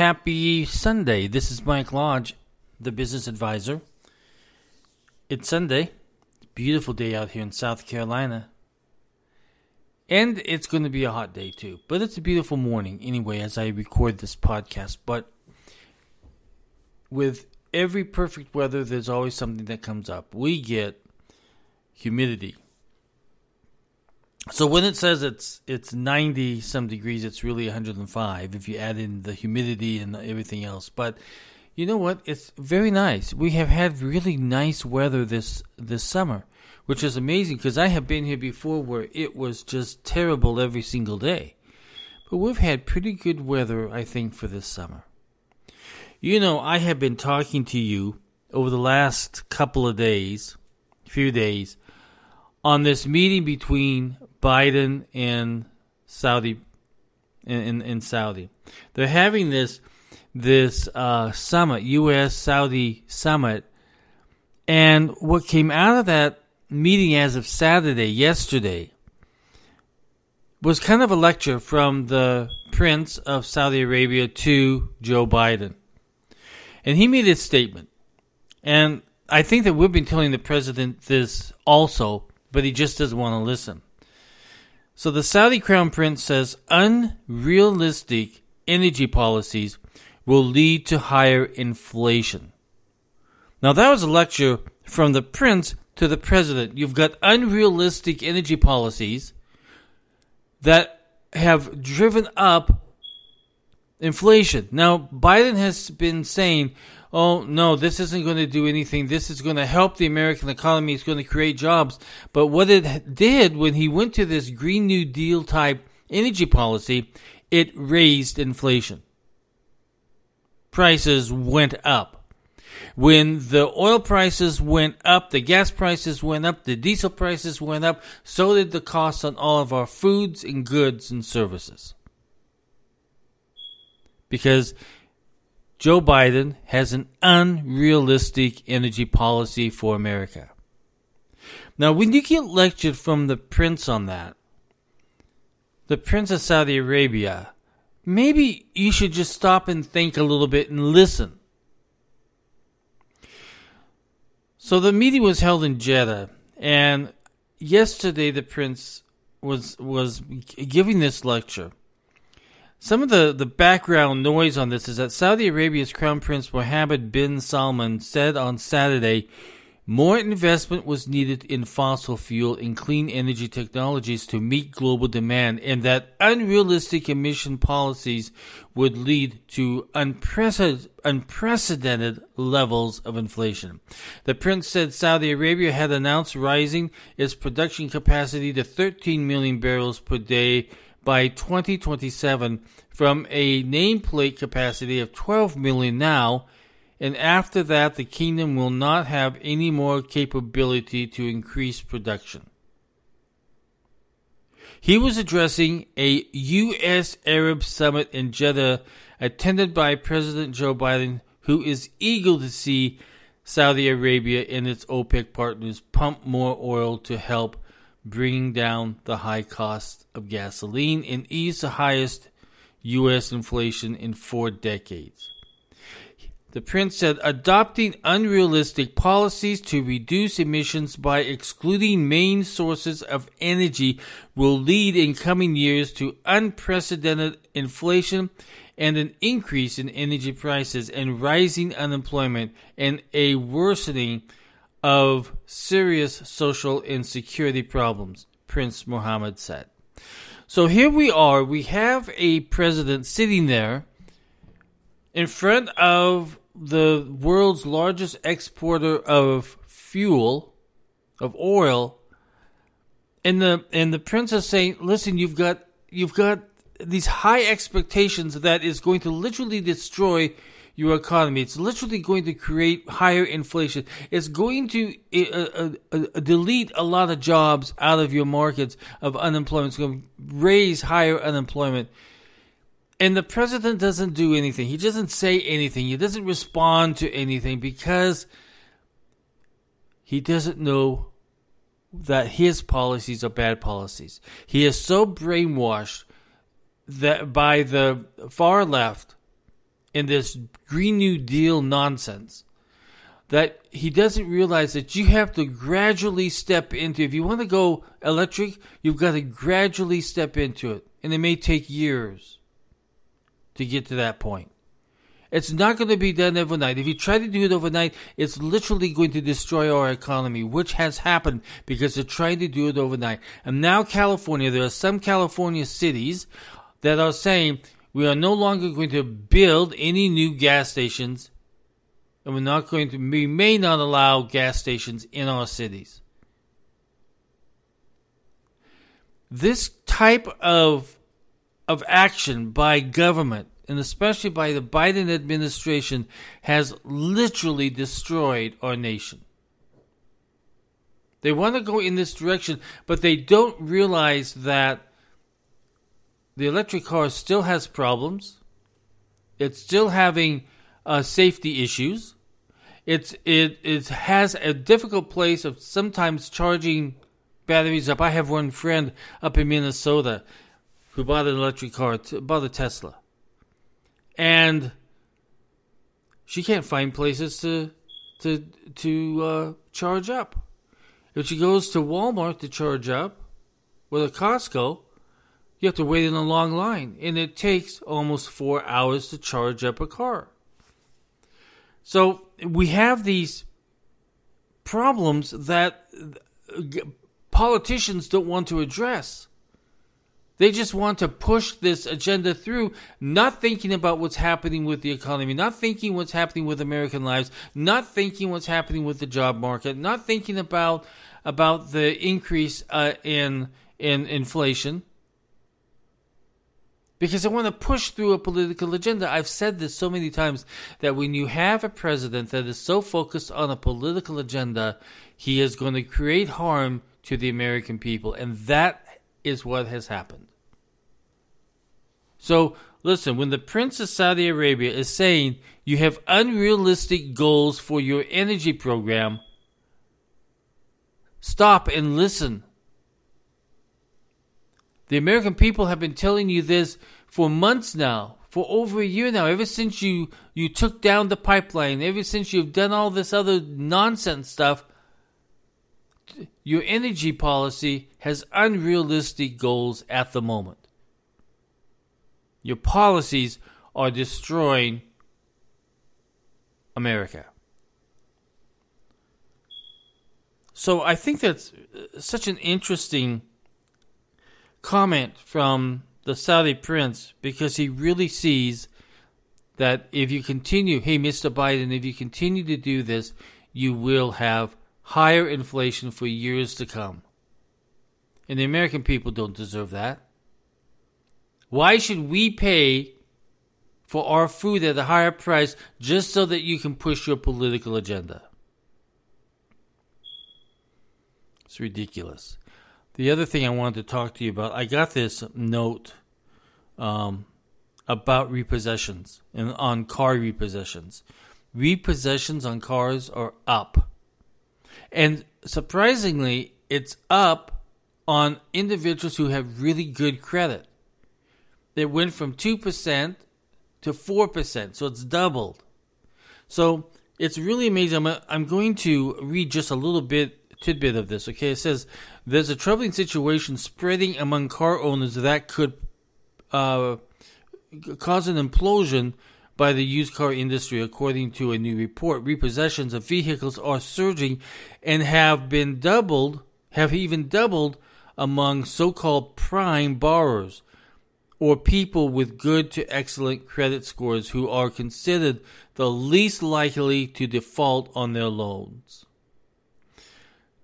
happy Sunday. This is Mike Lodge, the business advisor. It's Sunday. Beautiful day out here in South Carolina. And it's going to be a hot day too. But it's a beautiful morning anyway as I record this podcast. But with every perfect weather, there's always something that comes up. We get humidity. So when it says it's it's 90 some degrees, it's really 105 if you add in the humidity and everything else. But you know what? It's very nice. We have had really nice weather this this summer, which is amazing because I have been here before where it was just terrible every single day. But we've had pretty good weather, I think, for this summer. You know, I have been talking to you over the last couple of days, few days, on this meeting between Biden and Saudi in, in Saudi. They're having this this uh, summit, U.S. Saudi summit, and what came out of that meeting as of Saturday, yesterday, was kind of a lecture from the Prince of Saudi Arabia to Joe Biden, and he made a statement, and I think that we've been telling the president this also, but he just doesn't want to listen. So the Saudi Crown Prince says unrealistic energy policies will lead to higher inflation. Now that was a lecture from the prince to the president. You've got unrealistic energy policies that have driven up inflation. Now Biden has been saying oh no, this isn't going to do anything. This is going to help the American economy. It's going to create jobs. But what it did when he went to this Green New Deal type energy policy, it raised inflation. Prices went up. When the oil prices went up, the gas prices went up, the diesel prices went up, so did the costs on all of our foods and goods and services. Because Joe Biden has an unrealistic energy policy for America. Now, when you get lectured from the prince on that, the prince of Saudi Arabia, maybe you should just stop and think a little bit and listen. So the meeting was held in Jeddah, and yesterday the prince was was giving this lecture. Some of the, the background noise on this is that Saudi Arabia's Crown Prince Mohammed bin Salman said on Saturday more investment was needed in fossil fuel and clean energy technologies to meet global demand, and that unrealistic emission policies would lead to unprecedented levels of inflation. The prince said Saudi Arabia had announced rising its production capacity to 13 million barrels per day by 2027 from a nameplate capacity of 12 million now, and after that, the kingdom will not have any more capability to increase production. He was addressing a U.S. Arab summit in Jeddah attended by President Joe Biden, who is eager to see Saudi Arabia and its OPEC partners pump more oil to help bringing down the high cost of gasoline and ease the highest U.S. inflation in four decades. The prince said adopting unrealistic policies to reduce emissions by excluding main sources of energy will lead in coming years to unprecedented inflation and an increase in energy prices and rising unemployment and a worsening of serious social insecurity problems, Prince Mohammed said. So here we are, we have a president sitting there in front of the world's largest exporter of fuel, of oil, and the and the prince is saying, "Listen, you've got you've got these high expectations that is going to literally destroy your economy. It's literally going to create higher inflation. It's going to uh, uh, uh, delete a lot of jobs out of your markets of unemployment. It's going to raise higher unemployment. And the president doesn't do anything. He doesn't say anything. He doesn't respond to anything because he doesn't know that his policies are bad policies. He is so brainwashed that by the far left in this Green New Deal nonsense that he doesn't realize that you have to gradually step into. If you want to go electric, you've got to gradually step into it, and it may take years to get to that point. It's not going to be done overnight. If you try to do it overnight, it's literally going to destroy our economy, which has happened because they're trying to do it overnight. And now, California, there are some California cities that are saying we are no longer going to build any new gas stations and we're not going to we may not allow gas stations in our cities. This type of of action by government and especially by the Biden administration has literally destroyed our nation. They want to go in this direction, but they don't realize that the electric car still has problems. It's still having uh, safety issues. It's it it has a difficult place of sometimes charging batteries up. I have one friend up in Minnesota who bought an electric car, bought a Tesla, and she can't find places to to to uh, charge up. If she goes to Walmart to charge up, or a Costco, you have to wait in a long line, and it takes almost four hours to charge up a car. So we have these problems that politicians don't want to address. They just want to push this agenda through, not thinking about what's happening with the economy, not thinking what's happening with American lives, not thinking what's happening with the job market, not thinking about about the increase uh, in in inflation because I want to push through a political agenda. I've said this so many times that when you have a president that is so focused on a political agenda, he is going to create harm to the American people. And that is what has happened. So, listen, when the Prince of Saudi Arabia is saying you have unrealistic goals for your energy program, stop and listen. The American people have been telling you this for months now, for over a year now, ever since you, you took down the pipeline, ever since you've done all this other nonsense stuff. Your energy policy has unrealistic goals at the moment. Your policies are destroying America. So I think that's such an interesting comment from the Saudi prince because he really sees that if you continue, hey, Mr. Biden, if you continue to do this, you will have higher inflation for years to come. And the American people don't deserve that. Why should we pay for our food at a higher price just so that you can push your political agenda? It's ridiculous. The other thing I wanted to talk to you about, I got this note um, about repossessions and on car repossessions. Repossessions on cars are up. And surprisingly, it's up on individuals who have really good credit. It went from 2% to 4%, so it's doubled. So it's really amazing. I'm, I'm going to read just a little bit tidbit of this. Okay, it says there's a troubling situation spreading among car owners that could uh, cause an implosion by the used car industry, according to a new report. Repossessions of vehicles are surging and have been doubled, have even doubled among so-called prime borrowers or people with good to excellent credit scores who are considered the least likely to default on their loans.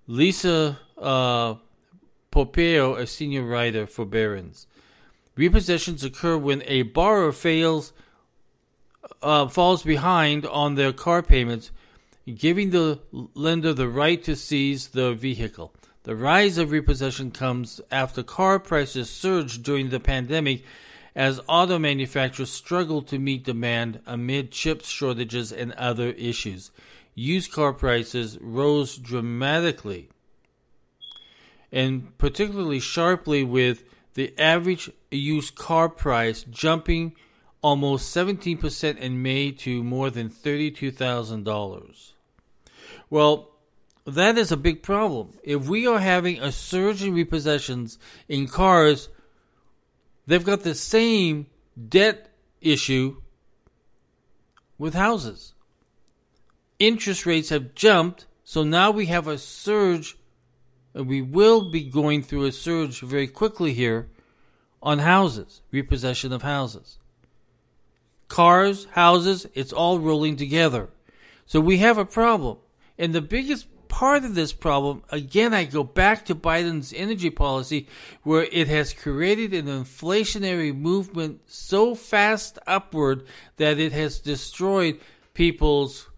Lisa uh, Popeo, a senior writer for Barron's. Repossessions occur when a borrower fails, uh, falls behind on their car payments, giving the lender the right to seize the vehicle. The rise of repossession comes after car prices surged during the pandemic as auto manufacturers struggled to meet demand amid chip shortages and other issues used car prices rose dramatically, and particularly sharply with the average used car price jumping almost 17% in May to more than $32,000. Well, that is a big problem. If we are having a surge in repossessions in cars, they've got the same debt issue with houses. Interest rates have jumped, so now we have a surge, and we will be going through a surge very quickly here on houses, repossession of houses. Cars, houses, it's all rolling together. So we have a problem. And the biggest part of this problem, again, I go back to Biden's energy policy, where it has created an inflationary movement so fast upward that it has destroyed people's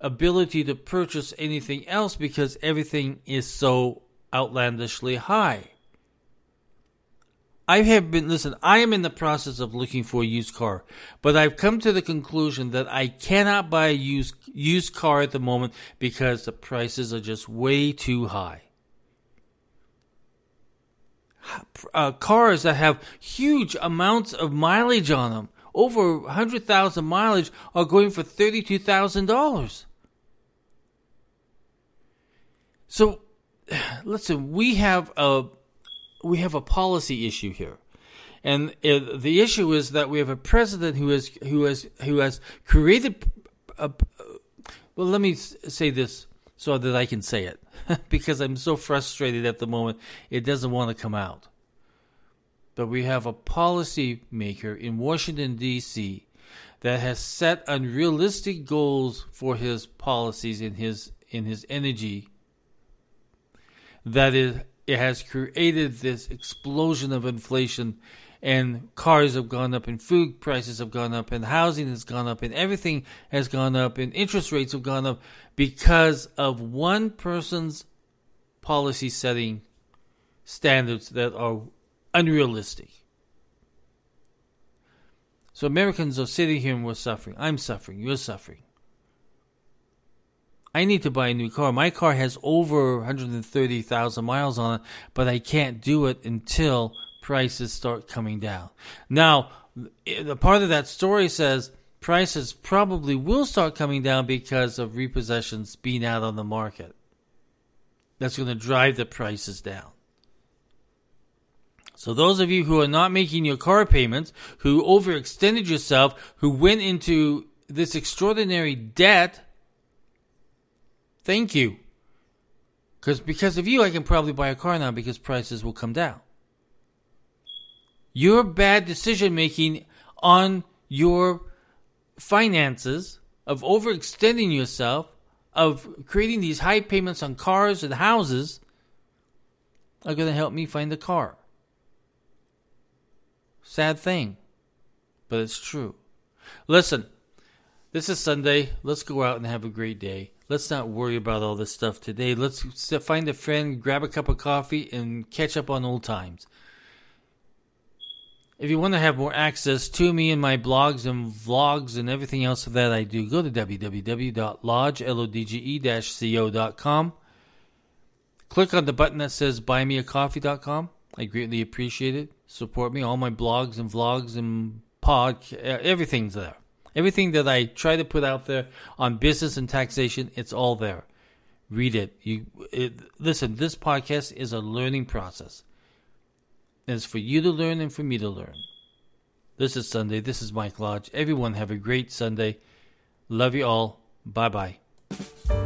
ability to purchase anything else because everything is so outlandishly high. I have been, listen, I am in the process of looking for a used car, but I've come to the conclusion that I cannot buy a used, used car at the moment because the prices are just way too high. Uh, cars that have huge amounts of mileage on them, over 100,000 mileage, are going for $32,000. So, listen, we have a we have a policy issue here. And the issue is that we have a president who has who has who has created. A, well, let me say this so that I can say it because I'm so frustrated at the moment. It doesn't want to come out. But we have a policy maker in Washington D.C. that has set unrealistic goals for his policies in his in his energy. That is it has created this explosion of inflation and cars have gone up and food prices have gone up and housing has gone up and everything has gone up and interest rates have gone up because of one person's policy setting standards that are unrealistic. So Americans are sitting here and we're suffering. I'm suffering. You're suffering. I need to buy a new car. My car has over 130,000 miles on it, but I can't do it until prices start coming down. Now, the part of that story says prices probably will start coming down because of repossessions being out on the market. That's going to drive the prices down. So those of you who are not making your car payments, who overextended yourself, who went into this extraordinary debt, Thank you. Because because of you, I can probably buy a car now because prices will come down. Your bad decision making on your finances of overextending yourself, of creating these high payments on cars and houses, are going to help me find a car. Sad thing, but it's true. Listen, this is Sunday. Let's go out and have a great day let's not worry about all this stuff today. Let's find a friend, grab a cup of coffee, and catch up on old times. If you want to have more access to me and my blogs and vlogs and everything else that I do, go to www.lodge-co.com. Click on the button that says buymeacoffee.com. I greatly appreciate it. Support me. All my blogs and vlogs and pod, uh, everything's there. Everything that I try to put out there on business and taxation, it's all there. Read it. You it, listen. This podcast is a learning process. it's for you to learn and for me to learn. This is Sunday. This is Mike Lodge. Everyone have a great Sunday. Love you all. Bye bye.